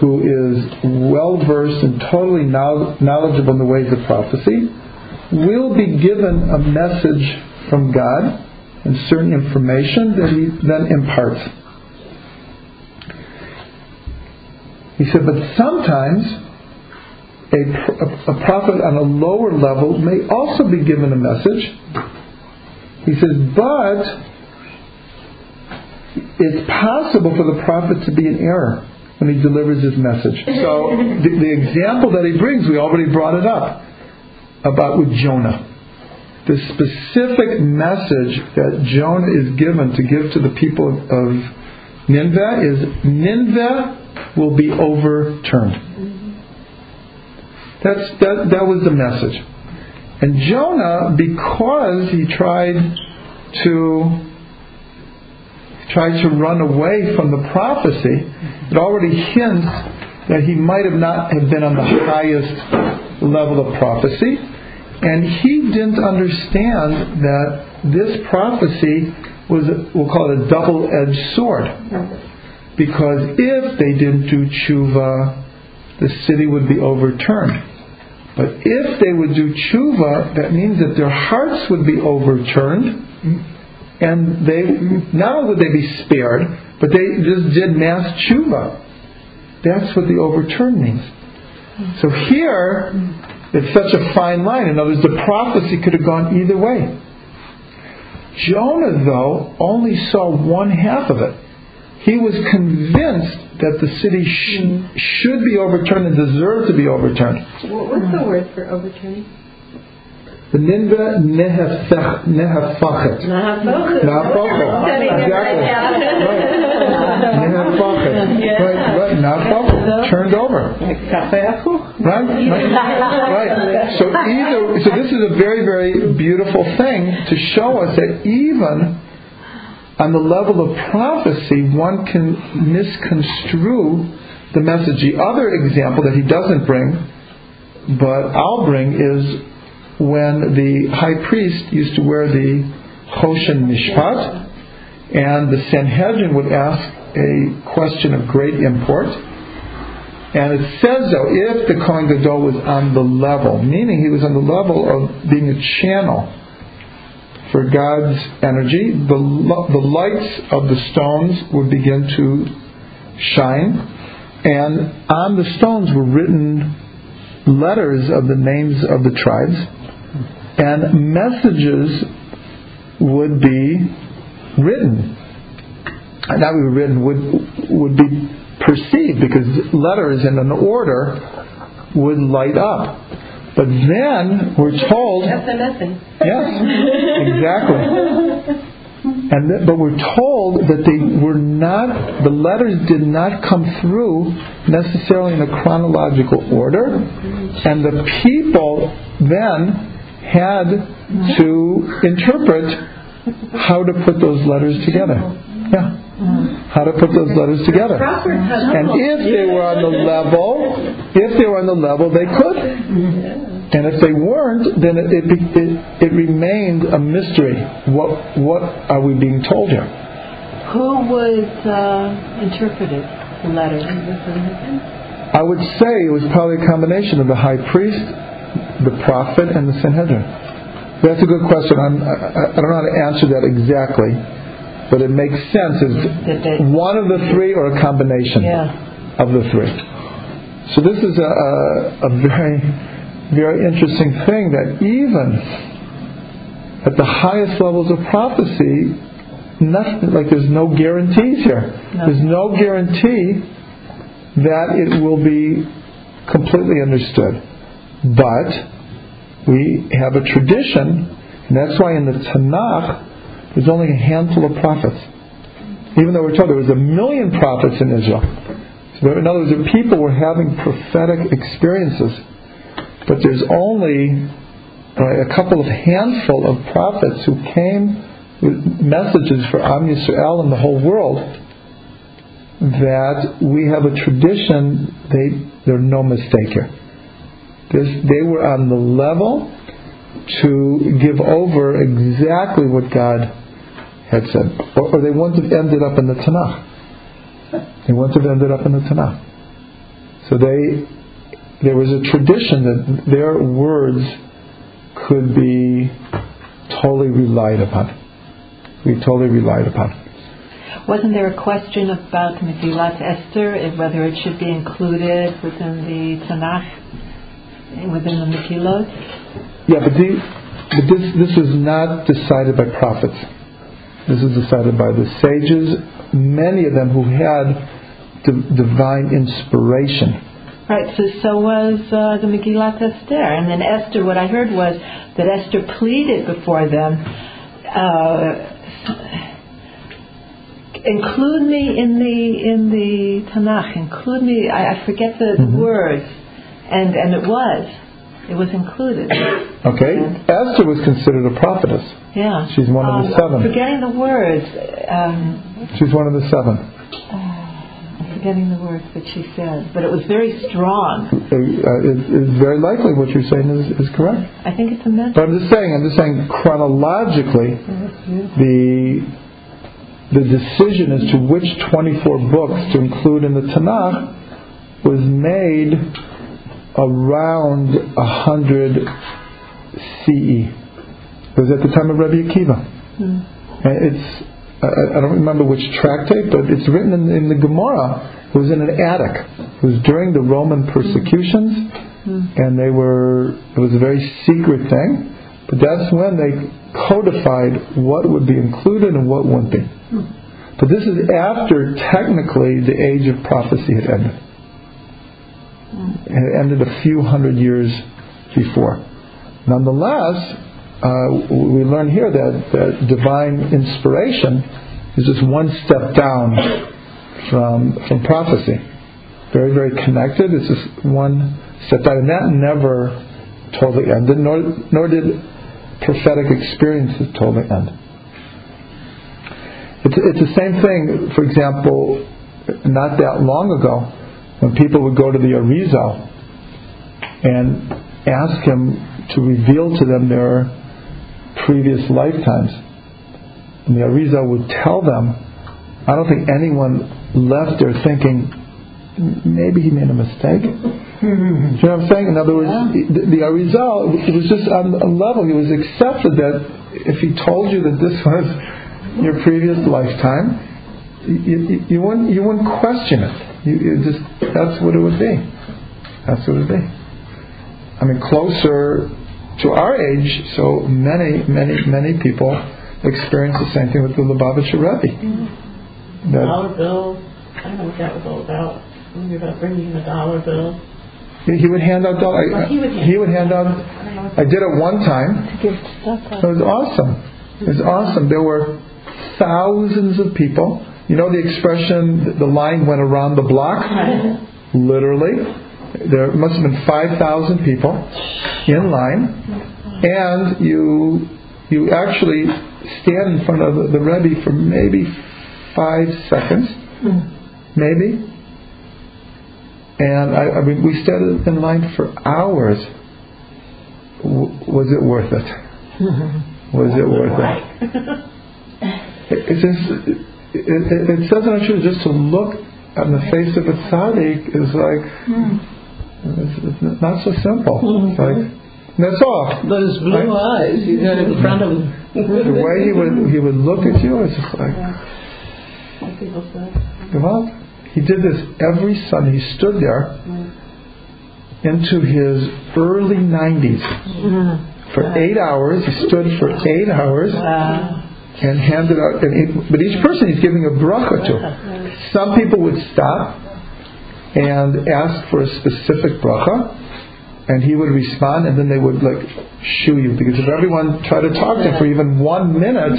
who is well versed and totally knowledgeable in the ways of prophecy will be given a message from God and certain information that he then imparts. He said, but sometimes a, a, prophet on a lower level may also be given a message. He says, but it's possible for the prophet to be in error when he delivers his message. So the, the example that he brings, we already brought it up about with Jonah. The specific message that Jonah is given to give to the people of Nineveh is Nineveh will be overturned. That's that that was the message. And Jonah, because he tried to tried to run away from the prophecy, it already hints that he might have not have been on the highest level of prophecy. And he didn't understand that this prophecy was, we'll call it a double edged sword. Because if they didn't do tshuva, the city would be overturned. But if they would do tshuva, that means that their hearts would be overturned and they not only would they be spared, but they just did mass tshuva. That's what the overturn means. So here, it's such a fine line. In other words, the prophecy could have gone either way. Jonah, though, only saw one half of it. He was convinced that the city sh- should be overturned and deserved to be overturned. What's the word for overturning? The Nineveh nehefach- nehefachet. Exactly. Right. Nehefachet. Right, right. Nahapochet. Turned over. Right? Right. right. So either so this is a very, very beautiful thing to show us that even on the level of prophecy one can misconstrue the message. The other example that he doesn't bring, but I'll bring is when the high priest used to wear the Choshen Mishpat, and the Sanhedrin would ask a question of great import. And it says, though, if the Kohen Gadol was on the level, meaning he was on the level of being a channel for God's energy, the, the lights of the stones would begin to shine, and on the stones were written letters of the names of the tribes, and messages would be written. Not would be written would would be perceived because letters in an order would light up. But then we're told That's the lesson. Yes, exactly. And th- but we're told that they were not, the letters did not come through necessarily in a chronological order, and the people then had to interpret how to put those letters together. Yeah. How to put those letters together. And if they were on the level, if they were on the level, they could. And if they weren't, then it, it, it, it remained a mystery. What, what are we being told here? Who was uh, interpreted the letters? I would say it was probably a combination of the high priest, the prophet, and the Sanhedrin. That's a good question. I'm, I, I don't know how to answer that exactly, but it makes sense. Is one of the three or a combination Yeah. of the three? So this is a, a, a very, very interesting thing that even at the highest levels of prophecy, nothing like there's no guarantees here. No. There's no guarantee that it will be completely understood. But we have a tradition, and that's why in the Tanakh there's only a handful of prophets. Even though we're told there was a million prophets in Israel. So in other words, the people were having prophetic experiences, but there's only uh, a couple of handful of prophets who came with messages for Am Yisrael and the whole world that we have a tradition, they're no mistake here. This, they were on the level to give over exactly what God had said. Or, or they wouldn't have ended up in the Tanakh. They wouldn't have ended up in the Tanakh. So they, there was a tradition that their words could be totally relied upon. We totally relied upon. Wasn't there a question about Megillat Esther, and whether it should be included within the Tanakh, within the Megillot? Yeah, but, the, but this, this is not decided by prophets. This is decided by the sages, many of them who had di- divine inspiration. Right, so so was uh, the Megillat Esther. And then Esther, what I heard was that Esther pleaded before them, uh, include me in the in the Tanakh, include me. I, I forget the, the words, and and it was, it was included. Okay? Esther was considered a prophetess. Yeah, She's one of the Um, seven. Forgetting the words, um, She's one of the seven. I'm forgetting the words that she said, but it was very strong. Uh, it, it's very likely what you're saying is, is correct. I think it's a message. But I'm just saying, I'm just saying chronologically, the the decision as to which 24 books to include in the Tanakh was made around 100 CE. It was at the time of Rabbi Akiva. Hmm. And it's I, I don't remember which tractate, but it's written in, in the Gemara. It was in an attic. It was during the Roman hmm. persecutions, hmm. and they were. It was a very secret thing, but that's when they codified what would be included and what wouldn't be. But this is after technically the age of prophecy had ended. It ended a few hundred years before. Nonetheless, uh, we learn here that, that divine inspiration is just one step down from from prophecy. Very, very connected. It's just one step down, and that never totally ended, nor nor did prophetic experiences totally end. It's, it's the same thing, for example, not that long ago, when people would go to the Arizal and ask him to reveal to them their previous lifetimes. And the Arizal would tell them, I don't think anyone left there thinking, maybe he made a mistake. Do you know what I'm saying? In other words, the, the Arizal, it was just on a level, he was accepted that if he told you that this was your previous lifetime, you, you, you, wouldn't, you wouldn't question it. You, you just, that's what it would be. That's what it would be. I mean, closer to our age, so many, many, many people experience the same thing with the Lubavitcher Rebbe. Mm-hmm. That Dollar bill. I don't know what that was all about. Maybe about bringing the dollar bill. he he would hand out dollars. Well, he would hand- He would hand out. I. I did it one time. To give stuff It was awesome. It was awesome. There were thousands of people. You know the expression, the line went around the block? Literally. There must have been 5,000 people in line. And you, you actually stand in front of the, Rebbe for maybe five seconds. Maybe. And I, I mean, we stood in line for hours. W- was it worth it? Was it worth it? It, it just it, it, it says our truth just to look on the face of a tzaddik is like hmm. it's, it's not so simple. Hmm. It's like that's all. Those blue eyes you got in front of him. The way he would he would look at you is just like say. well, he did this every Sunday. He stood there hmm. into his early 90s for eight hours. He stood for eight hours and handed out. And but each person he's giving a bracha to. Some people would stop and ask for a specific bracha. And he would respond, and then they would like shoo you because if everyone tried to talk to him for even one minute,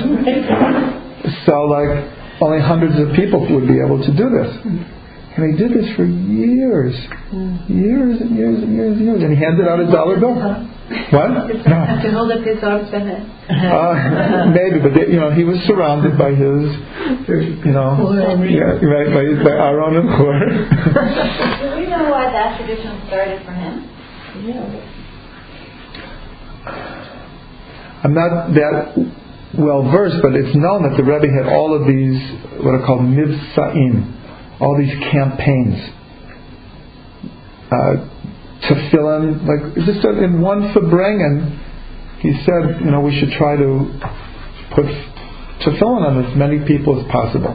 so like only hundreds of people would be able to do this. And he did this for years, years and years and years and years. And he handed out a dollar bill. What? No. To hold up his arms and it. Uh, maybe, but they, you know, he was surrounded by his, you know, yeah, right, by, by Aaron and Hur. Do we know why that tradition started for him? Yeah. I'm not that well versed, but it's known that the Rebbe had all of these what are called mivsa'im, all these campaigns. Uh, tefillin, like just in one farbrengen, he said, you know, we should try to put tefillin on as many people as possible.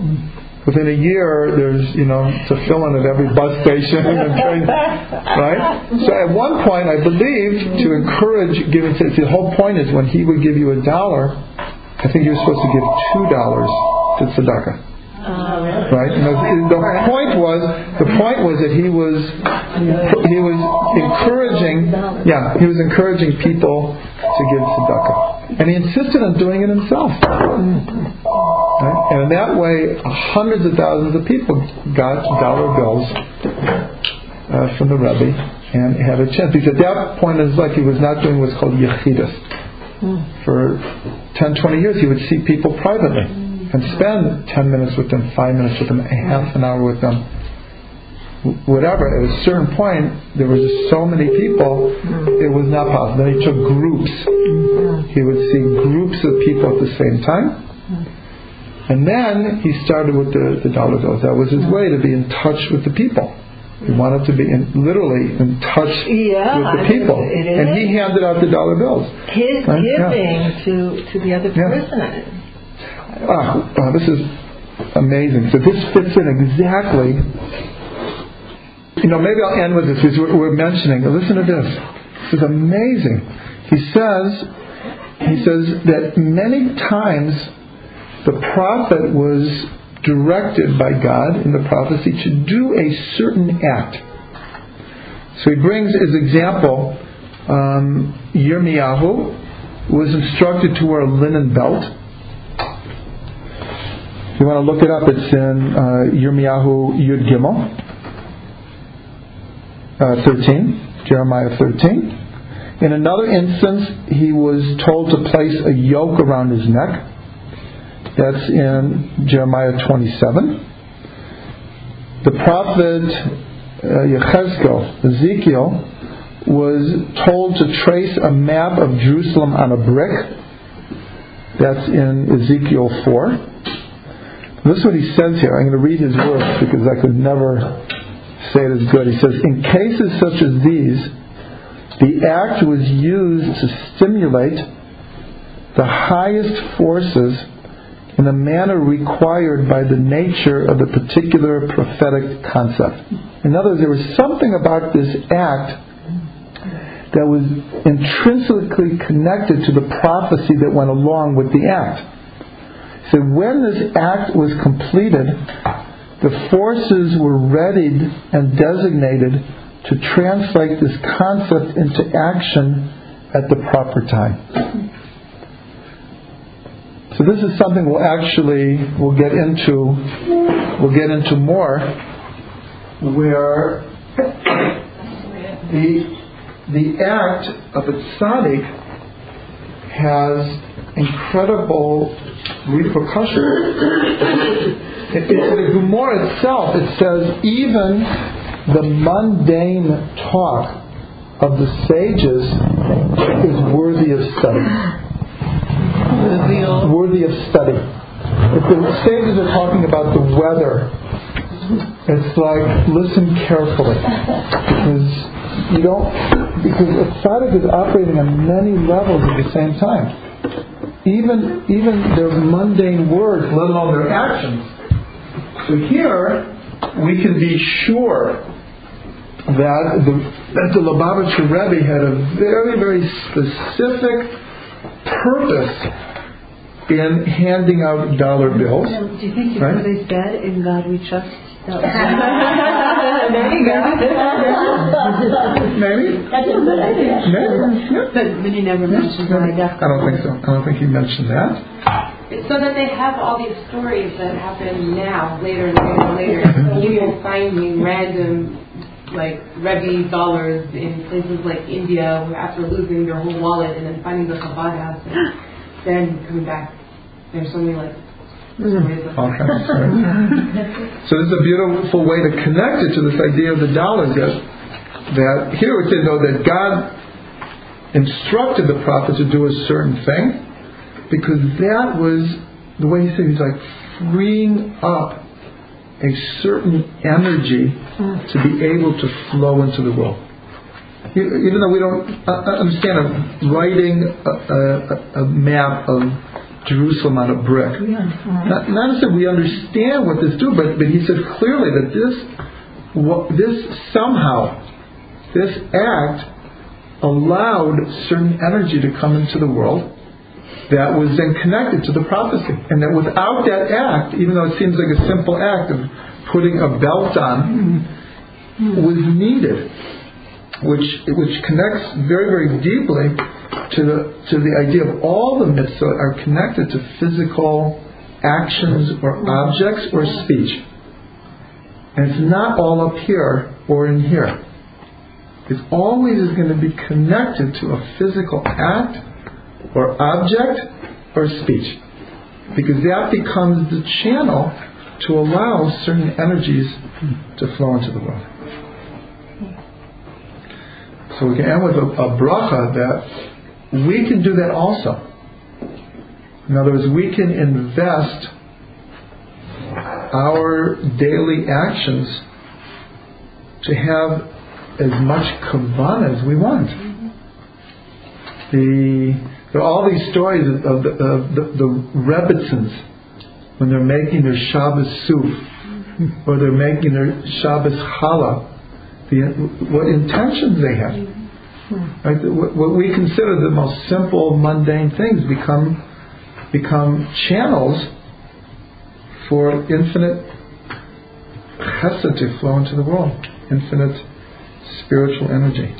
Within a year, there's you know tefillin at every bus station and train, right? So at one point, I believe to encourage giving. The whole point is when he would give you a dollar, I think he was supposed to give two dollars to tzedakah. Right, and the, the point was the point was that he was he was encouraging, yeah, he was encouraging people to give tzedakah, and he insisted on doing it himself. Right? And in that way, hundreds of thousands of people got dollar bills uh, from the Rebbe and had a chance. Because at that point in his life, he was not doing what's called yechidus. For 10, 20 years, he would see people privately and spend 10 minutes with them, 5 minutes with them, a half an hour with them, whatever. At a certain point, there were just so many people, mm-hmm. it was not possible. Then he took groups. Mm-hmm. He would see groups of people at the same time. Mm-hmm. And then he started with the, the dollar bills. That was his way to be in touch with the people. He wanted to be in, literally in touch Yeah, with the people. it And he handed out the dollar bills. His Right, yeah. giving to, to the other Yeah. Ah, this is amazing. So this fits in exactly. You know, maybe I'll end with this because we're, we're mentioning. Listen to this. This is amazing. He says, he says that many times the prophet was directed by God in the prophecy to do a certain act. So he brings as example um, Yirmiyahu was instructed to wear a linen belt. If you want to look it up, it's in uh, Yirmiyahu Yud Gimel, uh, 13, Jeremiah 13. In another instance, he was told to place a yoke around his neck. That's in Jeremiah 27. The prophet uh, Yechezkel, Ezekiel, was told to trace a map of Jerusalem on a brick. That's in Ezekiel 4. This is what he says here. I'm going to read his words because I could never say it as good. He says, In cases such as these, the act was used to stimulate the highest forces in a manner required by the nature of the particular prophetic concept. In other words, there was something about this act that was intrinsically connected to the prophecy that went along with the act. So when this act was completed, the forces were readied and designated to translate this concept into action at the proper time. So this is something we'll actually we'll get into we'll get into more where the the act of a tzaddik has incredible repercussions. In the Gemara itself, it says even the mundane talk of the sages is worthy of study. Worthy of study. If the sages are talking about the weather, it's like listen carefully because you don't because a tzaddik is operating on many levels at the same time. Even even their mundane words, let alone their actions. So here we can be sure that the that the Lubavitcher Rebbe had a very very specific purpose in handing out dollar bills. Um, do you think it's Right. what they said, in God we trust? There you go. Maybe. That's a good idea. Maybe. Yeah. but, but he never mentioned that. I don't think so. I don't think he mentioned that. So that they have all these stories that happen now, later and later and later. Mm-hmm. You will find me random, like, Rebbe dollars in places like India after losing their whole wallet and then finding the Chabad house and then coming back. There's so many, like, stories of All kinds of stories. So this is a beautiful way to connect it to this idea of the dollars that, that here we say though that God instructed the prophet to do a certain thing because that was the way he said he's like freeing up a certain energy to be able to flow into the world. Even though we don't uh, uh, understand of writing a, a, a map of Jerusalem on a brick, not, not necessarily we understand what this do, but, but he said clearly that this, what, this somehow, this act allowed certain energy to come into the world that was then connected to the prophecy. And that without that act, even though it seems like a simple act of putting a belt on, mm-hmm. was needed, which which connects very very deeply to the to the idea of all the mitzvot are connected to physical actions or objects or speech. And it's not all up here or in here. It always is going to be connected to a physical act or object or speech. Because that becomes the channel to allow certain energies to flow into the world. So we can end with a, a bracha that we can do that also. In other words, we can invest our daily actions to have as much kavanah as we want. The, there are all these stories of, the, of the, the Rebbitzins when they're making their Shabbos soup or they're making their Shabbos challah, the, what intentions they have. Hmm. Right? What what we consider the most simple, mundane things become become channels for infinite chesed to flow into the world, infinite spiritual energy.